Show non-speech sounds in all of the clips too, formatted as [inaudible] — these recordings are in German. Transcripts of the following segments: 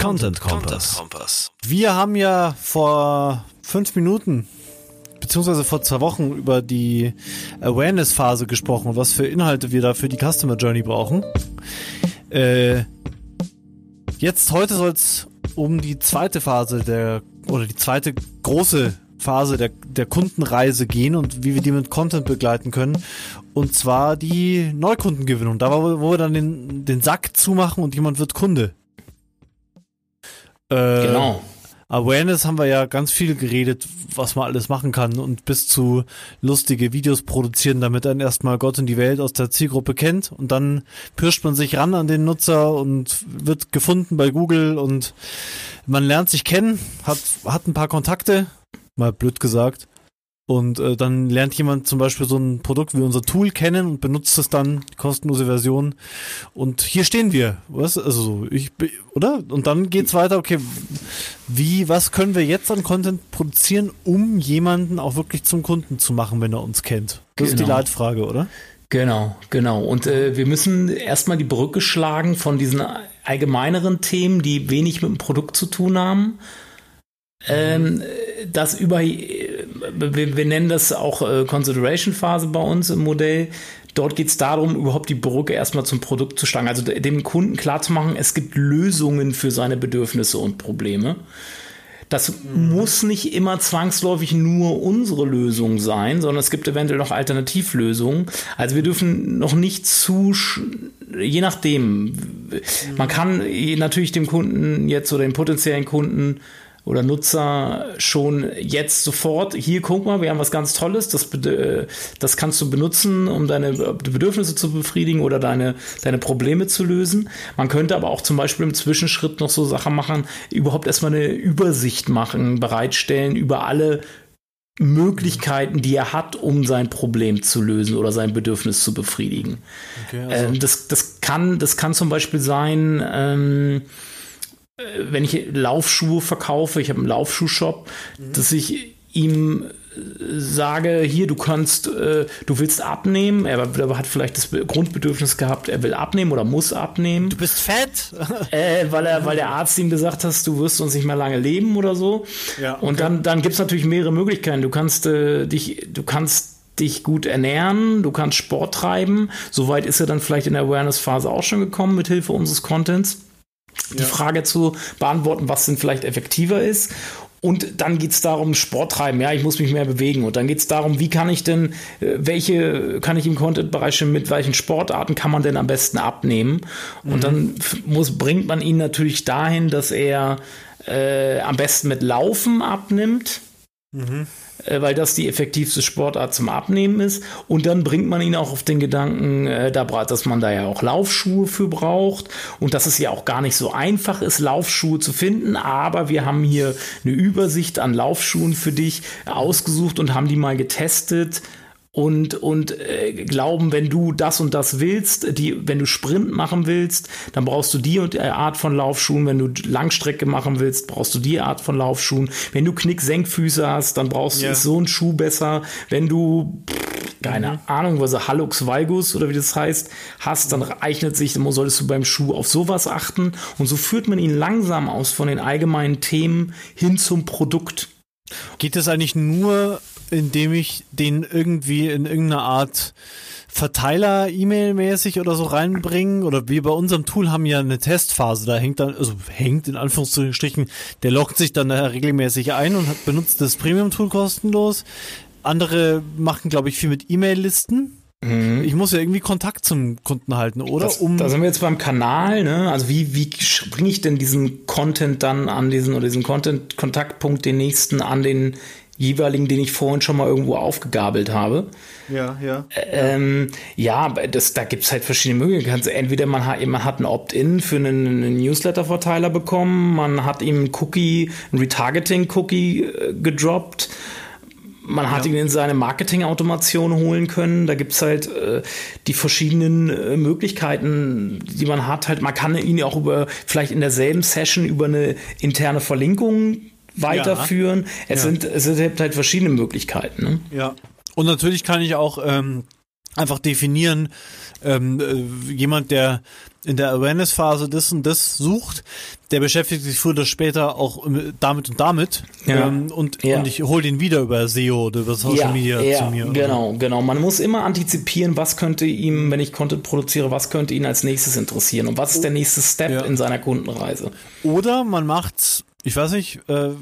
Content Kompass. Wir haben ja vor fünf Minuten beziehungsweise vor zwei Wochen über die Awareness-Phase gesprochen, was für Inhalte wir da für die Customer Journey brauchen. Äh, jetzt heute soll es um die zweite Phase der oder die zweite große Phase der, der Kundenreise gehen und wie wir die mit Content begleiten können. Und zwar die Neukundengewinnung. Da, wo, wo wir dann den, den Sack zumachen und jemand wird Kunde. Äh, genau. Awareness haben wir ja ganz viel geredet, was man alles machen kann und bis zu lustige Videos produzieren, damit dann erstmal Gott und die Welt aus der Zielgruppe kennt und dann pirscht man sich ran an den Nutzer und wird gefunden bei Google und man lernt sich kennen, hat, hat ein paar Kontakte, mal blöd gesagt, und äh, dann lernt jemand zum Beispiel so ein Produkt wie unser Tool kennen und benutzt es dann, kostenlose Version. Und hier stehen wir. Was? Also ich oder? Und dann geht's weiter, okay, wie, was können wir jetzt an Content produzieren, um jemanden auch wirklich zum Kunden zu machen, wenn er uns kennt? Das genau. ist die genau. Leitfrage, oder? Genau, genau. Und äh, wir müssen erstmal die Brücke schlagen von diesen allgemeineren Themen, die wenig mit dem Produkt zu tun haben. Ähm, das über wir, wir nennen das auch äh, Consideration Phase bei uns im Modell. Dort geht es darum, überhaupt die Brücke erstmal zum Produkt zu schlagen. Also dem Kunden klarzumachen, es gibt Lösungen für seine Bedürfnisse und Probleme. Das muss nicht immer zwangsläufig nur unsere Lösung sein, sondern es gibt eventuell noch Alternativlösungen. Also wir dürfen noch nicht zu, je nachdem, man kann natürlich dem Kunden jetzt oder dem potenziellen Kunden oder Nutzer schon jetzt sofort, hier guck mal, wir haben was ganz Tolles, das, äh, das kannst du benutzen, um deine Bedürfnisse zu befriedigen oder deine, deine Probleme zu lösen. Man könnte aber auch zum Beispiel im Zwischenschritt noch so Sachen machen, überhaupt erstmal eine Übersicht machen, bereitstellen über alle Möglichkeiten, die er hat, um sein Problem zu lösen oder sein Bedürfnis zu befriedigen. Okay, also. ähm, das, das, kann, das kann zum Beispiel sein, ähm, äh, wenn ich Laufschuhe verkaufe, ich habe einen Laufschuhshop, mhm. dass ich ihm äh, sage, hier, du kannst, äh, du willst abnehmen, er, er, hat vielleicht das Grundbedürfnis gehabt, er will abnehmen oder muss abnehmen. Du bist fett? [laughs] äh, weil, er, weil der Arzt ihm gesagt hat, du wirst uns nicht mehr lange leben oder so. Ja, okay. Und dann, dann gibt es natürlich mehrere Möglichkeiten. Du kannst äh, dich, du kannst dich gut ernähren, du kannst Sport treiben. Soweit ist er dann vielleicht in der Awareness-Phase auch schon gekommen mit Hilfe unseres Contents die ja. Frage zu beantworten, was denn vielleicht effektiver ist. Und dann geht es darum, Sport treiben, ja, ich muss mich mehr bewegen. Und dann geht es darum, wie kann ich denn, äh, welche kann ich im Content-Bereich schon mit welchen Sportarten kann man denn am besten abnehmen? Mhm. Und dann muss, bringt man ihn natürlich dahin, dass er äh, am besten mit Laufen abnimmt. Mhm. Äh, weil das die effektivste Sportart zum Abnehmen ist. Und dann bringt man ihn auch auf den Gedanken, äh, dass man da ja auch Laufschuhe für braucht und dass es ja auch gar nicht so einfach ist, Laufschuhe zu finden. Aber wir haben hier eine Übersicht an Laufschuhen für dich ausgesucht und haben die mal getestet und, und äh, glauben, wenn du das und das willst, die, wenn du Sprint machen willst, dann brauchst du die und die Art von Laufschuhen. Wenn du Langstrecke machen willst, brauchst du die Art von Laufschuhen. Wenn du Knick-Senkfüße hast, dann brauchst ja. du so einen Schuh besser. Wenn du keine mhm. Ahnung, was er Hallux valgus oder wie das heißt, hast, dann eignet sich, dann solltest du beim Schuh auf sowas achten. Und so führt man ihn langsam aus von den allgemeinen Themen hin zum Produkt. Geht es eigentlich nur indem ich den irgendwie in irgendeiner Art Verteiler E-Mail-mäßig oder so reinbringen oder wie bei unserem Tool haben ja eine Testphase, da hängt dann, also hängt in Anführungsstrichen, der loggt sich dann da regelmäßig ein und hat, benutzt das Premium-Tool kostenlos. Andere machen, glaube ich, viel mit E-Mail-Listen. Mhm. Ich muss ja irgendwie Kontakt zum Kunden halten, oder? Das, um da sind wir jetzt beim Kanal, ne? Also wie, wie bringe ich denn diesen Content dann an diesen oder diesen Content-Kontaktpunkt den nächsten an den jeweiligen, den ich vorhin schon mal irgendwo aufgegabelt habe. Ja, ja. Ähm, ja, das, da gibt es halt verschiedene Möglichkeiten. Also entweder man hat, man hat ein Opt-in für einen, einen Newsletter-Verteiler bekommen, man hat ihm ein Cookie, ein Retargeting-Cookie äh, gedroppt, man hat ja. ihn in seine Marketing-Automation holen können. Da gibt es halt äh, die verschiedenen äh, Möglichkeiten, die man hat. Halt, man kann ihn auch über vielleicht in derselben Session über eine interne Verlinkung weiterführen. Ja. Es, ja. Sind, es sind halt verschiedene Möglichkeiten. Ne? Ja. Und natürlich kann ich auch ähm, einfach definieren, ähm, äh, jemand, der in der Awareness-Phase das und das sucht, der beschäftigt sich früher oder später auch damit und damit ja. ähm, und, ja. und ich hole den wieder über SEO oder über Social ja, Media ja, zu mir. Genau, genau. Man muss immer antizipieren, was könnte ihm, wenn ich Content produziere, was könnte ihn als nächstes interessieren und was ist der nächste Step in seiner Kundenreise. Oder man macht, ich weiß nicht, äh, äh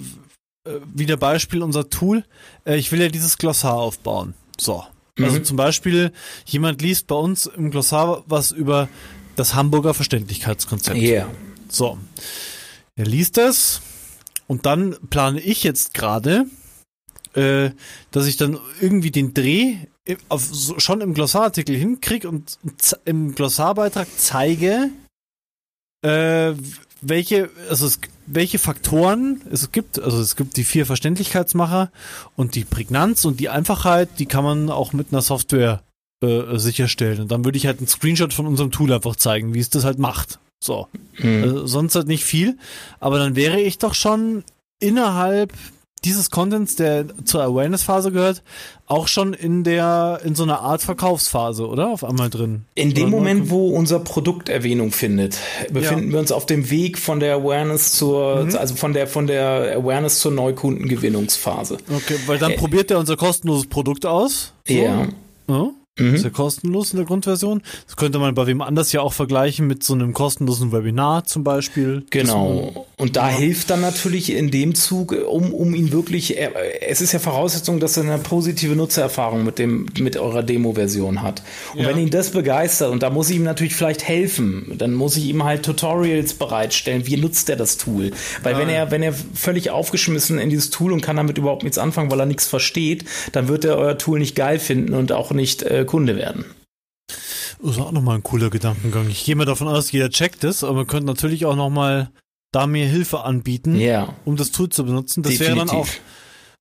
wieder Beispiel unser Tool, äh, ich will ja dieses Glossar aufbauen. So. Also mhm. zum Beispiel, jemand liest bei uns im Glossar was über das Hamburger Verständlichkeitskonzept. Ja. Yeah. So. Er liest es und dann plane ich jetzt gerade, äh, dass ich dann irgendwie den Dreh auf, so, schon im Glossarartikel hinkriege und im Glossarbeitrag zeige, äh, welche, also es, welche Faktoren es gibt. Also es gibt die vier Verständlichkeitsmacher und die Prägnanz und die Einfachheit, die kann man auch mit einer Software äh, sicherstellen. Und dann würde ich halt einen Screenshot von unserem Tool einfach zeigen, wie es das halt macht. So. Mhm. Also sonst halt nicht viel. Aber dann wäre ich doch schon innerhalb dieses Contents, der zur Awareness-Phase gehört, auch schon in der, in so einer Art Verkaufsphase, oder? Auf einmal drin. In dem Moment, wo unser Produkt Erwähnung findet, befinden ja. wir uns auf dem Weg von der Awareness zur, mhm. also von der, von der Awareness zur Neukundengewinnungsphase. Okay, weil dann äh, probiert er unser kostenloses Produkt aus. So. Ja. ja. Mhm. Ist ja kostenlos in der Grundversion. Das könnte man bei wem anders ja auch vergleichen mit so einem kostenlosen Webinar zum Beispiel. Genau. Und da ja. hilft dann natürlich in dem Zug, um, um ihn wirklich, es ist ja Voraussetzung, dass er eine positive Nutzererfahrung mit dem, mit eurer Demo-Version hat. Und ja. wenn ihn das begeistert, und da muss ich ihm natürlich vielleicht helfen, dann muss ich ihm halt Tutorials bereitstellen. Wie nutzt er das Tool? Weil ja. wenn er, wenn er völlig aufgeschmissen in dieses Tool und kann damit überhaupt nichts anfangen, weil er nichts versteht, dann wird er euer Tool nicht geil finden und auch nicht äh, Kunde werden. Das ist auch nochmal ein cooler Gedankengang. Ich gehe mal davon aus, jeder checkt es, aber man könnte natürlich auch nochmal da mir Hilfe anbieten, yeah. um das Tool zu benutzen. Das Definitiv. wäre dann auch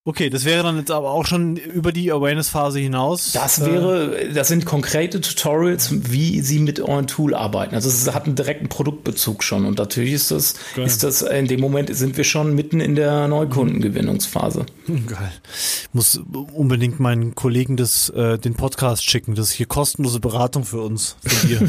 Okay, das wäre dann jetzt aber auch schon über die Awareness-Phase hinaus. Das äh, wäre, das sind konkrete Tutorials, wie Sie mit eurem Tool arbeiten. Also es hat einen direkten Produktbezug schon und natürlich ist das, Geil. ist das in dem Moment sind wir schon mitten in der Neukundengewinnungsphase. Geil. Ich muss unbedingt meinen Kollegen das, äh, den Podcast schicken. Das ist hier kostenlose Beratung für uns, von dir.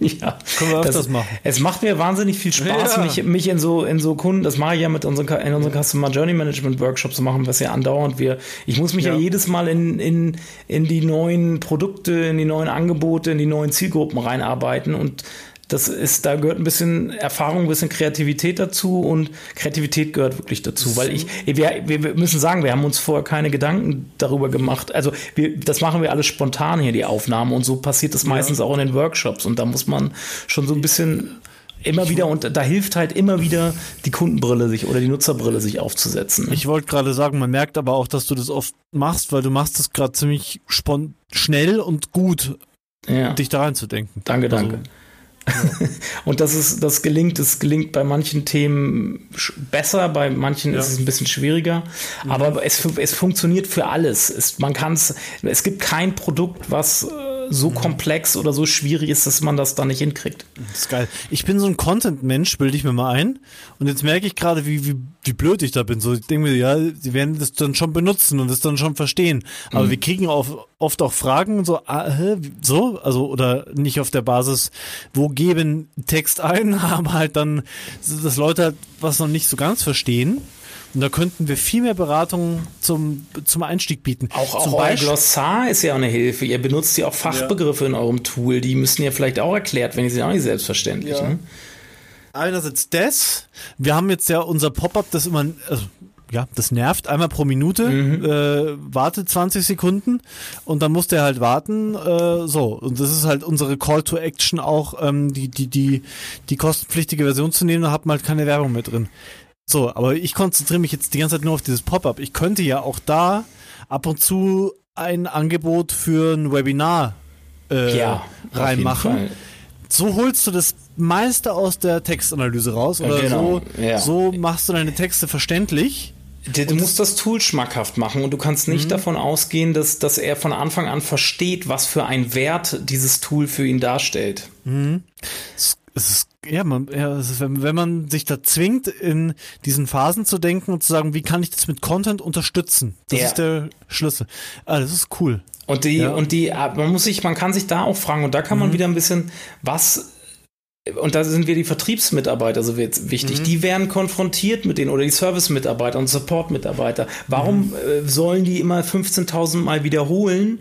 [laughs] ja, können wir öfters das, machen. Es macht mir wahnsinnig viel Spaß, ja. mich, mich in so in so Kunden, das mache ich ja mit unseren in unseren Customer Journey Management Workshops zu machen, was ja andauernd. Wir, ich muss mich ja, ja jedes Mal in, in, in die neuen Produkte, in die neuen Angebote, in die neuen Zielgruppen reinarbeiten und das ist, da gehört ein bisschen Erfahrung, ein bisschen Kreativität dazu und Kreativität gehört wirklich dazu, weil ich, wir, wir müssen sagen, wir haben uns vorher keine Gedanken darüber gemacht. Also wir, das machen wir alles spontan hier, die Aufnahmen und so passiert das meistens ja. auch in den Workshops und da muss man schon so ein bisschen immer wieder und da hilft halt immer wieder die Kundenbrille sich oder die Nutzerbrille sich aufzusetzen. Ich wollte gerade sagen, man merkt aber auch, dass du das oft machst, weil du machst das gerade ziemlich schnell und gut, ja. dich da reinzudenken. Danke, danke. Also, ja. [laughs] und das ist, das gelingt, es gelingt bei manchen Themen besser, bei manchen ja. ist es ein bisschen schwieriger. Mhm. Aber es, es funktioniert für alles. Es, man kann es, es gibt kein Produkt, was so komplex oder so schwierig ist, dass man das da nicht hinkriegt. Das ist geil. Ich bin so ein Content-Mensch, bilde ich mir mal ein. Und jetzt merke ich gerade, wie, wie, wie blöd ich da bin. So, ich denke mir, ja, die werden das dann schon benutzen und das dann schon verstehen. Aber mhm. wir kriegen auch oft auch Fragen so, ah, so, also, oder nicht auf der Basis, wo geben Text ein, [laughs] aber halt dann, dass Leute halt was noch nicht so ganz verstehen. Und da könnten wir viel mehr Beratung zum, zum Einstieg bieten. Auch, auch zum euer Glossar ist ja eine Hilfe. Ihr benutzt ja auch Fachbegriffe ja. in eurem Tool. Die müssen ja vielleicht auch erklärt werden. Die sind auch nicht selbstverständlich. Ja. Ne? Einerseits das. Wir haben jetzt ja unser Pop-up, das immer, also ja, das nervt. Einmal pro Minute, mhm. äh, wartet 20 Sekunden und dann muss der halt warten. Äh, so, und das ist halt unsere Call to Action auch, ähm, die, die, die, die kostenpflichtige Version zu nehmen, da hat man halt keine Werbung mehr drin. So, aber ich konzentriere mich jetzt die ganze Zeit nur auf dieses Pop-up. Ich könnte ja auch da ab und zu ein Angebot für ein Webinar äh, ja, reinmachen. So holst du das meiste aus der Textanalyse raus oder genau, so, ja. so machst du deine Texte verständlich. Du, du musst das Tool schmackhaft machen und du kannst nicht mhm. davon ausgehen, dass, dass er von Anfang an versteht, was für ein Wert dieses Tool für ihn darstellt. Mhm. Es ist ja, man, ja wenn, wenn man sich da zwingt, in diesen Phasen zu denken und zu sagen, wie kann ich das mit Content unterstützen? Das ja. ist der Schlüssel. Ah, das ist cool. Und die, ja. und die, ah, man muss sich, man kann sich da auch fragen, und da kann man mhm. wieder ein bisschen, was und da sind wir die Vertriebsmitarbeiter so wichtig. Mhm. Die werden konfrontiert mit denen oder die Service-Mitarbeiter und Support-Mitarbeiter. Warum mhm. Äh, sollen die immer 15.000 Mal wiederholen,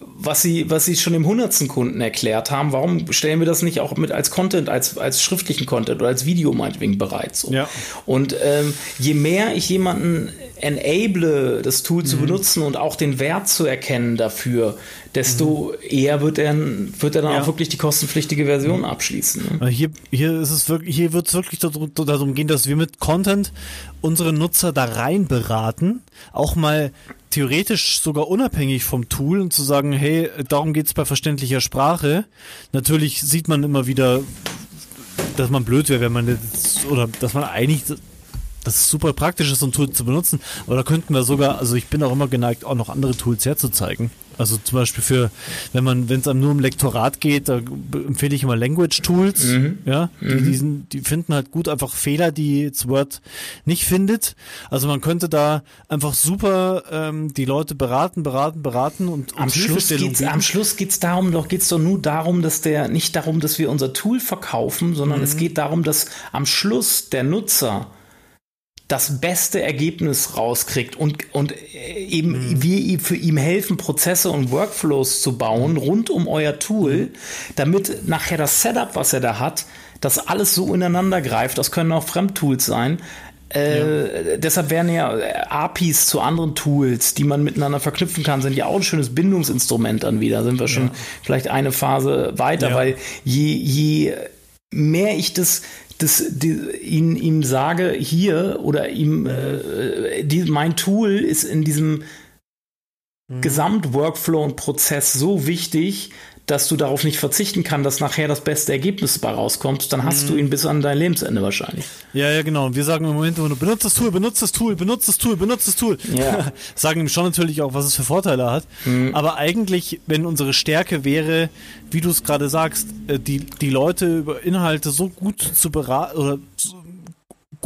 was sie, was sie schon dem hundertsten Kunden erklärt haben, warum stellen wir das nicht auch mit als Content, als, als schriftlichen Content oder als Video meinetwegen bereit? So. Ja. Und ähm, je mehr ich jemanden enable, das Tool mhm. zu benutzen und auch den Wert zu erkennen dafür, desto mhm. eher wird er, wird er dann ja. auch wirklich die kostenpflichtige Version mhm. abschließen. Ne? Hier, hier ist es wirklich, hier wird es wirklich darum gehen, dass wir mit Content unsere Nutzer da rein beraten, auch mal theoretisch sogar unabhängig vom Tool und zu sagen, hey, darum geht's bei verständlicher Sprache. Natürlich sieht man immer wieder, dass man blöd wäre, wenn man jetzt, oder dass man eigentlich das ist super praktisch ist, so ein Tool zu benutzen. Aber da könnten wir sogar, also ich bin auch immer geneigt, auch noch andere Tools herzuzeigen. Also zum Beispiel für, wenn man, wenn es einem nur um Lektorat geht, da empfehle ich immer Language Tools. Mhm. Ja, die, mhm. die, sind, die finden halt gut einfach Fehler, die jetzt Word nicht findet. Also man könnte da einfach super ähm, die Leute beraten, beraten, beraten und am Schluss geht's, am Schluss geht's darum, doch geht's doch nur darum, dass der nicht darum, dass wir unser Tool verkaufen, sondern mhm. es geht darum, dass am Schluss der Nutzer das beste Ergebnis rauskriegt und, und eben mhm. wir für ihm helfen, Prozesse und Workflows zu bauen rund um euer Tool, damit nachher das Setup, was er da hat, das alles so ineinander greift. Das können auch Fremdtools sein. Äh, ja. Deshalb werden ja APIs zu anderen Tools, die man miteinander verknüpfen kann, sind ja auch ein schönes Bindungsinstrument dann wieder. Sind wir schon ja. vielleicht eine Phase weiter, ja. weil je, je mehr ich das das, die, ihn, ihm sage, hier oder ihm, äh, die, mein Tool ist in diesem mhm. Gesamtworkflow und Prozess so wichtig, dass du darauf nicht verzichten kannst, dass nachher das beste Ergebnis bei rauskommt, dann hast mhm. du ihn bis an dein Lebensende wahrscheinlich. Ja, ja, genau. Und wir sagen im Moment immer nur, benutzt das Tool, benutzt das Tool, benutzt das Tool, benutzt das Tool. Ja. [laughs] sagen ihm schon natürlich auch, was es für Vorteile hat. Mhm. Aber eigentlich, wenn unsere Stärke wäre, wie du es gerade sagst, äh, die, die Leute über Inhalte so gut zu beraten oder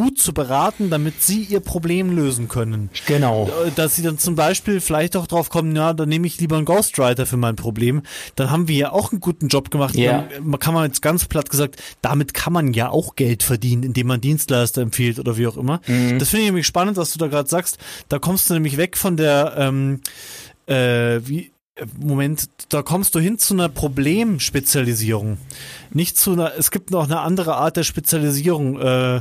gut zu beraten, damit sie ihr Problem lösen können. Genau. Äh, dass sie dann zum Beispiel vielleicht auch drauf kommen, ja, dann nehme ich lieber einen Ghostwriter für mein Problem. Dann haben wir ja auch einen guten Job gemacht. Ja. Dann kann man jetzt ganz platt gesagt, damit kann man ja auch Geld verdienen, indem man Dienstleister empfiehlt oder wie auch immer. Mhm. Das finde ich nämlich spannend, was du da gerade sagst. Da kommst du nämlich weg von der, ähm, äh, wie, Moment, da kommst du hin zu einer Problemspezialisierung. Nicht zu einer, es gibt noch eine andere Art der Spezialisierung. Äh,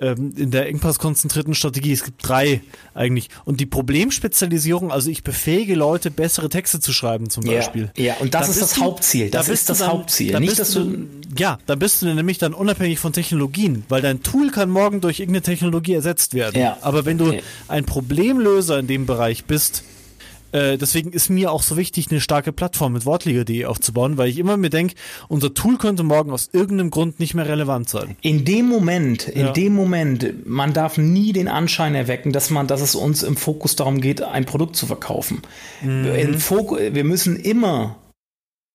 ähm, in der engpasskonzentrierten Strategie. Es gibt drei eigentlich. Und die Problemspezialisierung, also ich befähige Leute, bessere Texte zu schreiben zum Beispiel. Ja, und das da ist das du, Hauptziel. Das da ist das dann, Hauptziel. Da Nicht, dass du, du, ja, da bist du nämlich dann unabhängig von Technologien, weil dein Tool kann morgen durch irgendeine Technologie ersetzt werden. Ja. Aber wenn du okay. ein Problemlöser in dem Bereich bist, äh, deswegen ist mir auch so wichtig, eine starke Plattform mit Wortliga.de aufzubauen, weil ich immer mir denke, unser Tool könnte morgen aus irgendeinem Grund nicht mehr relevant sein. In dem Moment, in ja. dem Moment, man darf nie den Anschein erwecken, dass man, dass es uns im Fokus darum geht, ein Produkt zu verkaufen. Mhm. wir müssen immer,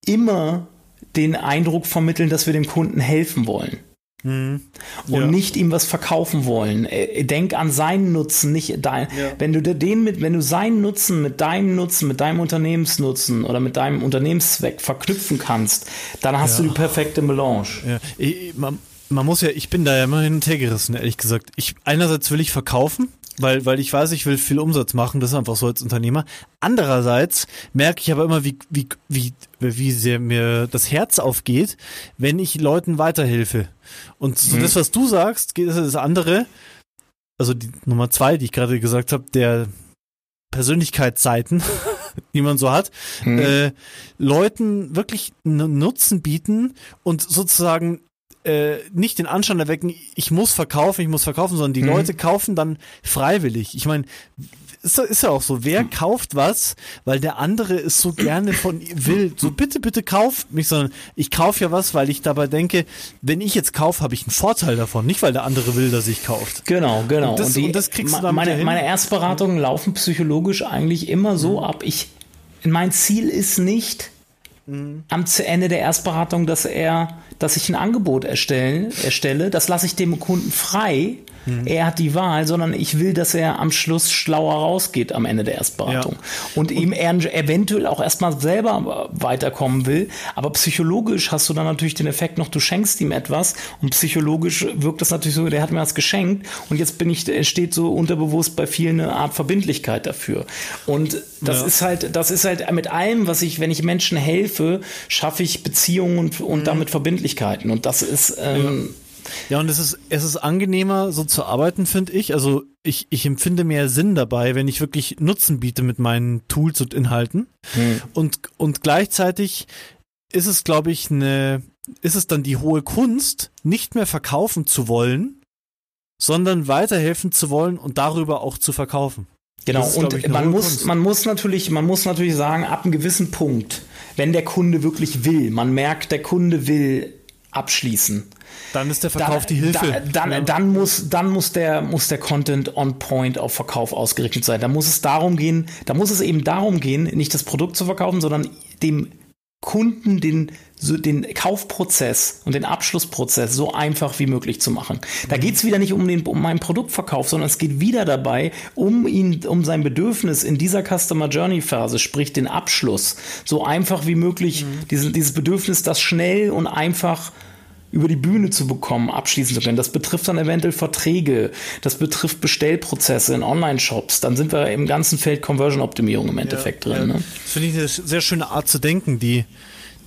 immer den Eindruck vermitteln, dass wir dem Kunden helfen wollen. Mhm. Und ja. nicht ihm was verkaufen wollen. Äh, denk an seinen Nutzen, nicht dein. Ja. Wenn du den mit, wenn du seinen Nutzen mit deinem Nutzen, mit deinem Unternehmensnutzen oder mit deinem Unternehmenszweck verknüpfen kannst, dann hast ja. du die perfekte Melange. Ja. Ich, man, man muss ja, ich bin da ja immer hin und her gerissen, ehrlich gesagt. Ich, einerseits will ich verkaufen, weil, weil ich weiß, ich will viel Umsatz machen, das ist einfach so als Unternehmer. Andererseits merke ich aber immer, wie, wie, wie, wie sehr mir das Herz aufgeht, wenn ich Leuten weiterhelfe. Und so mhm. das, was du sagst, geht das andere, also die Nummer zwei, die ich gerade gesagt habe, der Persönlichkeitsseiten, [laughs] die man so hat, mhm. äh, Leuten wirklich einen Nutzen bieten und sozusagen äh, nicht den Anschein erwecken, ich muss verkaufen, ich muss verkaufen, sondern die mhm. Leute kaufen dann freiwillig. Ich meine, ist, ist ja auch so, wer hm. kauft was, weil der andere es so gerne von will. So bitte, bitte kauft mich, sondern ich kaufe ja was, weil ich dabei denke, wenn ich jetzt kaufe, habe ich einen Vorteil davon, nicht weil der andere will, dass ich kauft. Genau, genau. Und das, und die, und das kriegst du dann meine, meine Erstberatungen laufen psychologisch eigentlich immer so hm. ab. Ich, mein Ziel ist nicht, mhm. am Ende der Erstberatung, dass er, dass ich ein Angebot erstellen, erstelle, das lasse ich dem Kunden frei Mhm. Er hat die Wahl, sondern ich will, dass er am Schluss schlauer rausgeht am Ende der Erstberatung. Ja. Und, und ihm er eventuell auch erstmal selber weiterkommen will. Aber psychologisch hast du dann natürlich den Effekt noch, du schenkst ihm etwas und psychologisch wirkt das natürlich so, der hat mir das geschenkt und jetzt bin ich, steht so unterbewusst bei vielen eine Art Verbindlichkeit dafür. Und das ja. ist halt, das ist halt mit allem, was ich, wenn ich Menschen helfe, schaffe ich Beziehungen und, und mhm. damit Verbindlichkeiten. Und das ist, ähm, ja ja, und es ist, es ist angenehmer, so zu arbeiten, finde ich. Also ich, ich empfinde mehr Sinn dabei, wenn ich wirklich Nutzen biete mit meinen Tools und Inhalten. Hm. Und, und gleichzeitig ist es, glaube ich, eine, ist es dann die hohe Kunst, nicht mehr verkaufen zu wollen, sondern weiterhelfen zu wollen und darüber auch zu verkaufen. Genau, ist, und ich, man muss, man muss natürlich, man muss natürlich sagen, ab einem gewissen Punkt, wenn der Kunde wirklich will, man merkt, der Kunde will abschließen, dann ist der Verkauf dann, die Hilfe. Dann, dann, dann, muss, dann muss der, muss der Content on point auf Verkauf ausgerichtet sein. Da muss es darum gehen, da muss es eben darum gehen, nicht das Produkt zu verkaufen, sondern dem Kunden den, so den Kaufprozess und den Abschlussprozess so einfach wie möglich zu machen. Da mhm. geht es wieder nicht um, den, um meinen Produktverkauf, sondern es geht wieder dabei, um ihn, um sein Bedürfnis in dieser Customer Journey Phase, sprich den Abschluss, so einfach wie möglich, mhm. diesen, dieses Bedürfnis, das schnell und einfach über die Bühne zu bekommen, abschließen zu können. Das betrifft dann eventuell Verträge, das betrifft Bestellprozesse in Online-Shops. Dann sind wir im ganzen Feld Conversion-Optimierung im Endeffekt ja, drin. Ja. Ne? Das finde ich eine sehr schöne Art zu denken. Die,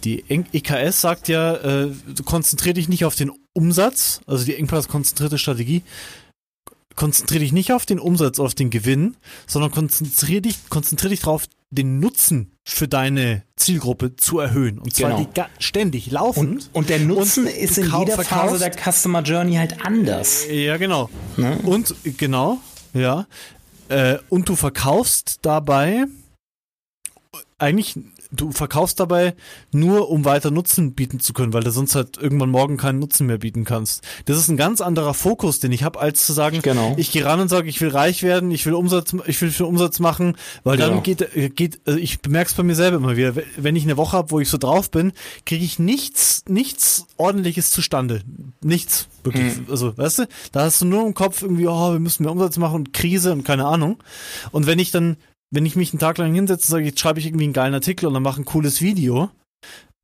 die EKS sagt ja, äh, konzentriere dich nicht auf den Umsatz, also die Engpass-konzentrierte Strategie, konzentriere dich nicht auf den Umsatz, auf den Gewinn, sondern konzentriere dich, konzentriere dich darauf, den Nutzen für deine Zielgruppe zu erhöhen. Und zwar genau. die, ständig laufend. Und, und der Nutzen und ist in jeder Phase der Customer Journey halt anders. Ja, genau. Ne? Und genau, ja. Äh, und du verkaufst dabei eigentlich du verkaufst dabei nur, um weiter Nutzen bieten zu können, weil du sonst halt irgendwann morgen keinen Nutzen mehr bieten kannst. Das ist ein ganz anderer Fokus, den ich habe, als zu sagen, genau. ich gehe ran und sage, ich will reich werden, ich will Umsatz, ich will viel Umsatz machen, weil genau. dann geht, geht, also ich bemerke es bei mir selber immer wieder, wenn ich eine Woche habe, wo ich so drauf bin, kriege ich nichts, nichts ordentliches zustande. Nichts, wirklich. Mhm. Also, weißt du, da hast du nur im Kopf irgendwie, oh, wir müssen mehr Umsatz machen und Krise und keine Ahnung. Und wenn ich dann wenn ich mich einen Tag lang hinsetze und sage, jetzt schreibe ich irgendwie einen geilen Artikel und dann mache ein cooles Video,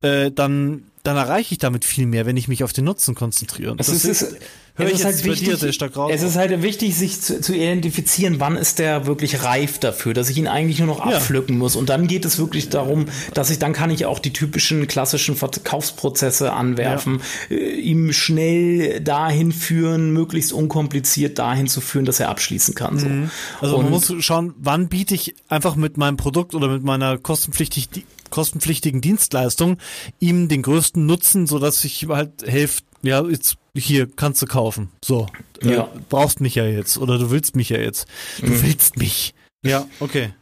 äh, dann, dann erreiche ich damit viel mehr, wenn ich mich auf den Nutzen konzentriere. Das, das ist, ist Hör es ist halt wichtig, Es ist halt wichtig, sich zu, zu, identifizieren, wann ist der wirklich reif dafür, dass ich ihn eigentlich nur noch abpflücken ja. muss. Und dann geht es wirklich darum, dass ich, dann kann ich auch die typischen klassischen Verkaufsprozesse anwerfen, ja. äh, ihm schnell dahin führen, möglichst unkompliziert dahin zu führen, dass er abschließen kann. So. Mhm. Also Und man muss schauen, wann biete ich einfach mit meinem Produkt oder mit meiner kostenpflichtig, kostenpflichtigen Dienstleistung ihm den größten Nutzen, so dass ich halt helfe, ja, jetzt hier kannst du kaufen. So, äh, ja. äh, brauchst mich ja jetzt oder du willst mich ja jetzt. Du mhm. willst mich. Ja, okay.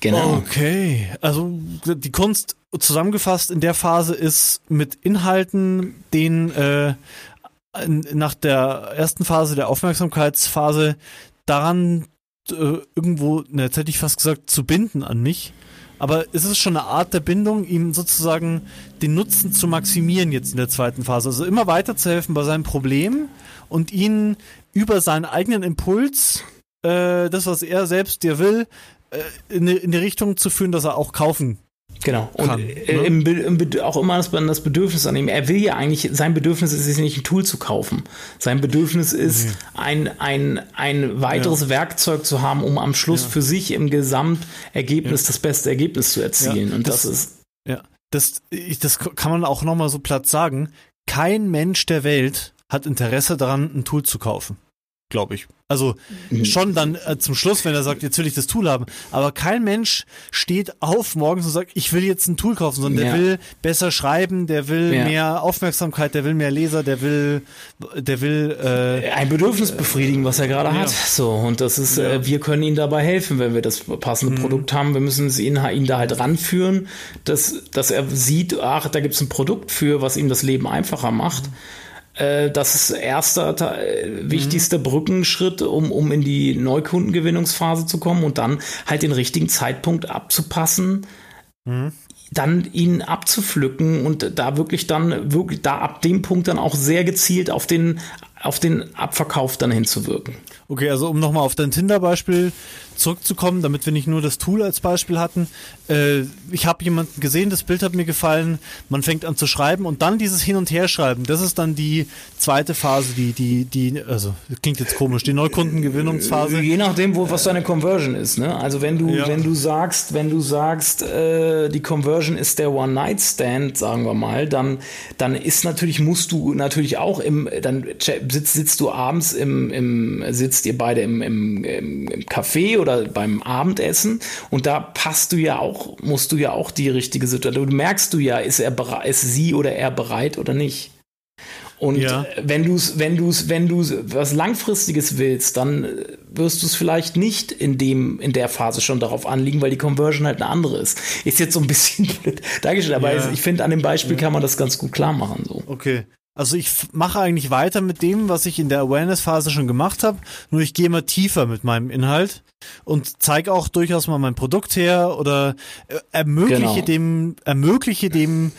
Genau. Okay, also die Kunst zusammengefasst in der Phase ist mit Inhalten, den äh, nach der ersten Phase der Aufmerksamkeitsphase daran äh, irgendwo, ne, jetzt hätte ich fast gesagt, zu binden an mich aber ist es schon eine Art der Bindung, ihm sozusagen den Nutzen zu maximieren jetzt in der zweiten Phase? Also immer weiter zu helfen bei seinem Problem und ihn über seinen eigenen Impuls, äh, das, was er selbst dir will, äh, in, in die Richtung zu führen, dass er auch kaufen Genau. Und kann, ne? im, im, auch immer das, das Bedürfnis an ihm. Er will ja eigentlich, sein Bedürfnis ist es nicht, ein Tool zu kaufen. Sein Bedürfnis ist, mhm. ein, ein, ein weiteres ja. Werkzeug zu haben, um am Schluss ja. für sich im Gesamtergebnis ja. das beste Ergebnis zu erzielen. Und das, das, ist. Ja, das, das kann man auch nochmal so platt sagen. Kein Mensch der Welt hat Interesse daran, ein Tool zu kaufen glaube ich. Also mhm. schon dann äh, zum Schluss, wenn er sagt, jetzt will ich das Tool haben. Aber kein Mensch steht auf morgens und sagt, ich will jetzt ein Tool kaufen, sondern ja. der will besser schreiben, der will ja. mehr Aufmerksamkeit, der will mehr Leser, der will, der will äh, ein Bedürfnis befriedigen, was er gerade ja. hat. So und das ist, äh, wir können ihm dabei helfen, wenn wir das passende mhm. Produkt haben. Wir müssen ihn, ihn da halt ranführen, dass, dass er sieht, ach, da gibt es ein Produkt für, was ihm das Leben einfacher macht. Mhm das ist erster, äh, wichtigster mhm. Brückenschritt, um, um in die Neukundengewinnungsphase zu kommen und dann halt den richtigen Zeitpunkt abzupassen. Mhm. dann ihn abzupflücken und da wirklich dann wirklich da ab dem Punkt dann auch sehr gezielt auf den auf den Abverkauf dann hinzuwirken. Okay, also um nochmal auf dein Tinder-Beispiel zurückzukommen, damit wir nicht nur das Tool als Beispiel hatten. Äh, ich habe jemanden gesehen, das Bild hat mir gefallen. Man fängt an zu schreiben und dann dieses Hin- und Herschreiben. Das ist dann die zweite Phase, die, die, die, also klingt jetzt komisch, die Neukundengewinnungsphase. Je nachdem, wo was deine Conversion ist. Ne? Also wenn du, ja. wenn du sagst, wenn du sagst, äh, die Conversion ist der One-Night-Stand, sagen wir mal, dann, dann ist natürlich, musst du natürlich auch im, dann sitzt, sitzt du abends im, im, sitzt ihr beide im, im, im, im Café oder beim Abendessen und da passt du ja auch, musst du ja auch die richtige Situation. Du merkst du ja, ist er bereit, ist sie oder er bereit oder nicht. Und ja. wenn du es, wenn du es, wenn du was langfristiges willst, dann wirst du es vielleicht nicht in dem, in der Phase schon darauf anliegen, weil die Conversion halt eine andere ist. Ist jetzt so ein bisschen [laughs] blöd dargestellt, aber ja. ich finde, an dem Beispiel ja. kann man das ganz gut klar machen, so. Okay. Also ich mache eigentlich weiter mit dem, was ich in der Awareness-Phase schon gemacht habe, nur ich gehe immer tiefer mit meinem Inhalt und zeige auch durchaus mal mein Produkt her oder äh, ermögliche genau. dem, ermögliche dem,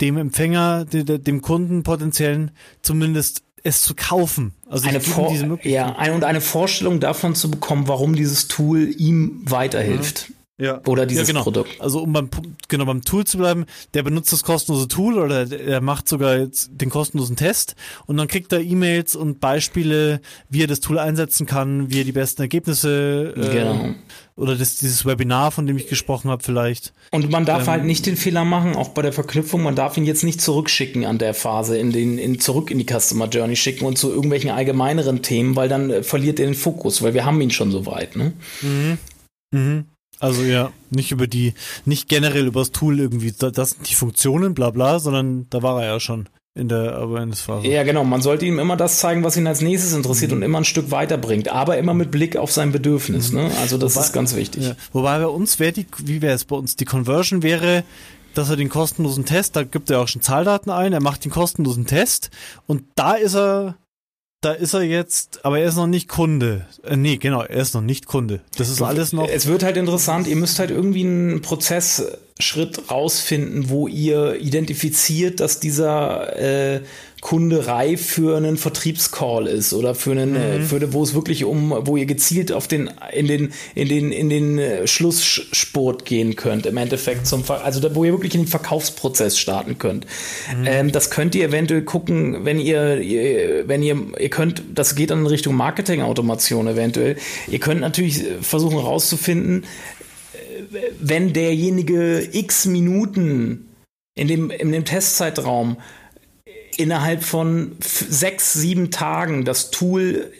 dem Empfänger, dem, dem Kunden potenziellen zumindest es zu kaufen. Also eine Vor ja, ein, und eine Vorstellung davon zu bekommen, warum dieses Tool ihm weiterhilft. Mhm. Ja. Oder dieses ja, genau. Produkt. Also um beim, genau, beim Tool zu bleiben, der benutzt das kostenlose Tool oder er macht sogar jetzt den kostenlosen Test und dann kriegt er E-Mails und Beispiele, wie er das Tool einsetzen kann, wie er die besten Ergebnisse äh, genau. oder das, dieses Webinar, von dem ich gesprochen habe, vielleicht. Und man darf ähm, halt nicht den Fehler machen, auch bei der Verknüpfung, man darf ihn jetzt nicht zurückschicken an der Phase, in den, in, zurück in die Customer Journey schicken und zu irgendwelchen allgemeineren Themen, weil dann äh, verliert er den Fokus, weil wir haben ihn schon so weit, ne? Mhm. Mhm. Also ja, nicht über die, nicht generell über das Tool irgendwie, das sind die Funktionen, bla bla, sondern da war er ja schon in der Awareness-Phase. Ja, genau. Man sollte ihm immer das zeigen, was ihn als nächstes interessiert mhm. und immer ein Stück weiterbringt, aber immer mit Blick auf sein Bedürfnis. Mhm. Ne? Also das Wobei, ist ganz wichtig. Ja. Wobei bei uns wäre die, wie wäre es bei uns? Die Conversion wäre, dass er den kostenlosen Test, da gibt er auch schon Zahldaten ein, er macht den kostenlosen Test und da ist er da ist er jetzt, aber er ist noch nicht Kunde. Äh, nee, genau, er ist noch nicht Kunde. Das ist alles noch. Es wird halt interessant, ihr müsst halt irgendwie einen Prozessschritt rausfinden, wo ihr identifiziert, dass dieser äh, Kunde reif für einen Vertriebscall ist oder für einen, äh, mhm. für, wo es wirklich um, wo ihr gezielt auf den, in den, in den, in den äh, Schlusssport gehen könnt, im Endeffekt zum, also da, wo ihr wirklich in den Verkaufsprozess starten könnt. Mhm. Ähm, das könnt ihr eventuell gucken, wenn ihr, ihr, wenn ihr, ihr könnt, das geht dann in Richtung Marketing-Automation eventuell. Ihr könnt natürlich versuchen herauszufinden, äh, wenn derjenige x Minuten in dem, in dem Testzeitraum innerhalb von sechs, sieben Tagen das Tool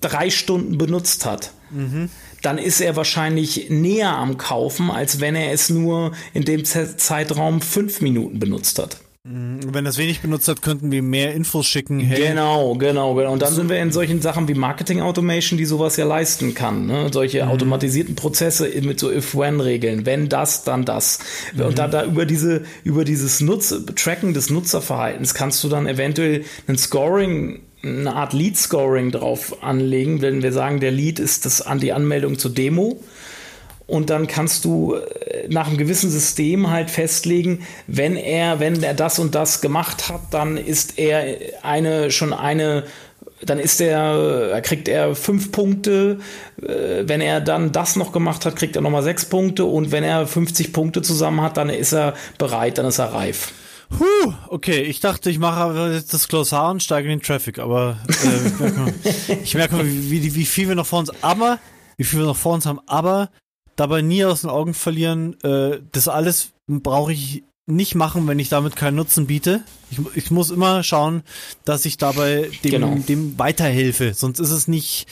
drei Stunden benutzt hat, mhm. dann ist er wahrscheinlich näher am Kaufen, als wenn er es nur in dem Zeitraum fünf Minuten benutzt hat. Mhm. Wenn das wenig benutzt hat, könnten wir mehr Infos schicken. Hey. Genau, genau, genau. Und dann sind wir in solchen Sachen wie Marketing Automation, die sowas ja leisten kann. Ne? Solche mhm. automatisierten Prozesse mit so If-When-Regeln. Wenn das, dann das. Mhm. Und da, da über diese, über dieses Nutz Tracken des Nutzerverhaltens kannst du dann eventuell ein Scoring eine Art Lead-Scoring drauf anlegen, wenn wir sagen, der Lead ist das an die Anmeldung zur Demo und dann kannst du äh, nach einem gewissen System halt festlegen, wenn er, wenn er das und das gemacht hat, dann ist er eine schon eine dann ist er, kriegt er fünf Punkte. Äh, wenn er dann das noch gemacht hat, kriegt er nochmal sechs Punkte. Und wenn er 50 Punkte zusammen hat, dann ist er bereit, dann ist er reif. Puh, okay, ich dachte, ich mache jetzt das Glossar und steige in den Traffic, aber äh, ich merke mal, [laughs] wie, wie viel wir noch vor uns, aber, wie viel wir noch vor uns haben, aber dabei nie aus den Augen verlieren, äh, das alles brauche ich nicht machen, wenn ich damit keinen Nutzen biete. Ich, ich muss immer schauen, dass ich dabei dem, genau. dem weiterhelfe. Sonst ist es nicht,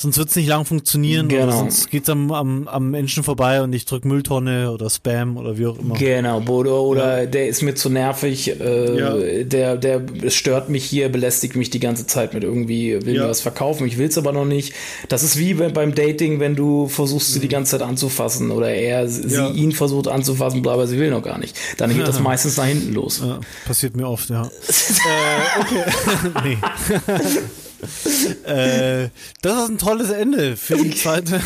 sonst wird es nicht lang funktionieren genau. sonst geht es am, am, am Menschen vorbei und ich drücke Mülltonne oder Spam oder wie auch immer. Genau, oder, oder ja. der ist mir zu nervig, äh, ja. der, der stört mich hier, belästigt mich die ganze Zeit mit irgendwie, will ja. mir was verkaufen, ich will es aber noch nicht. Das ist wie beim Dating, wenn du versuchst, sie die mhm. ganze Zeit anzufassen oder er sie ihn versucht anzufassen, aber sie will noch gar nicht. Dann geht das meistens nach hinten los. passiert mir oft, ja. [laughs] äh, okay. [laughs] nee. [laughs] äh, das ist ein tolles Ende für die zweite,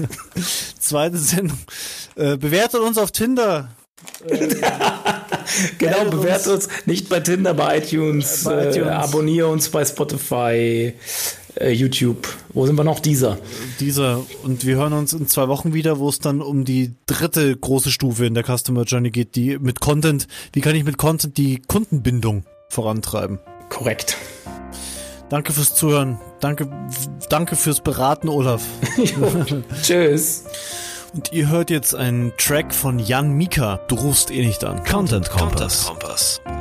[laughs] zweite Sendung. Äh, bewertet uns auf Tinder. [laughs] genau, bewerte uns. uns. nicht bei Tinder, bei iTunes. Bei iTunes. Äh, abonniere uns bei Spotify, äh, YouTube. Wo sind wir noch? Dieser. Dieser. Und wir hören uns in zwei Wochen wieder, wo es dann um die dritte große Stufe in der Customer Journey geht, die mit Content, wie kann ich mit Content die Kundenbindung vorantreiben? Korrekt. Danke fürs Zuhören. Danke, danke fürs Beraten, Olaf. [laughs] Tschüss. Und ihr hört jetzt einen Track von Jan Mika. Du rufst eh nicht an. Content Kompass.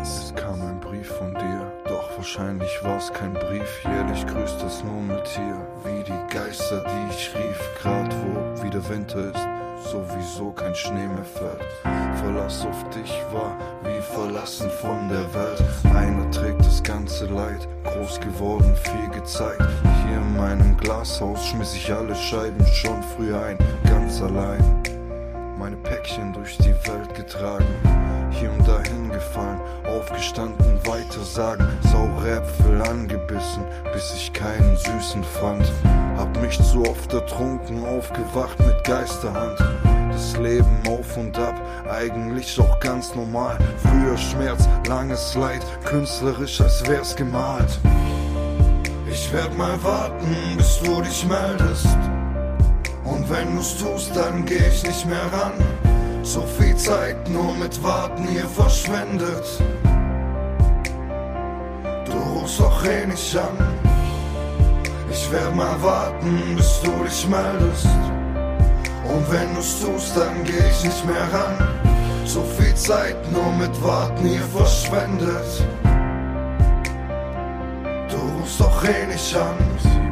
Es kam ein Brief von dir, doch wahrscheinlich war es kein Brief. Jährlich grüßt mit dir, wie die Geister, die ich rief. Grad wo wieder Winter ist sowieso kein Schnee mehr fällt. Verlass auf dich war wie verlassen von der Welt. Einer trägt das ganze Leid, groß geworden, viel gezeigt. Hier in meinem Glashaus schmiss ich alle Scheiben schon früh ein, ganz allein. Meine Päckchen durch die Welt getragen, hier und dahin gefallen, aufgestanden, weiter sagen, saure Äpfel angebissen, bis ich keinen süßen fand. Hab mich zu oft ertrunken, aufgewacht mit Geisterhand. Das Leben auf und ab, eigentlich auch ganz normal. Früher Schmerz, langes Leid, künstlerisch, als wär's gemalt. Ich werd mal warten, bis du dich meldest. Und wenn du's tust, dann geh ich nicht mehr ran. So viel Zeit nur mit Warten hier verschwendet. Du rufst doch eh nicht an. Ich werd mal warten, bis du dich meldest. Und wenn du's tust, dann geh ich nicht mehr ran. So viel Zeit nur mit Warten hier verschwendet. Du rufst doch eh nicht an.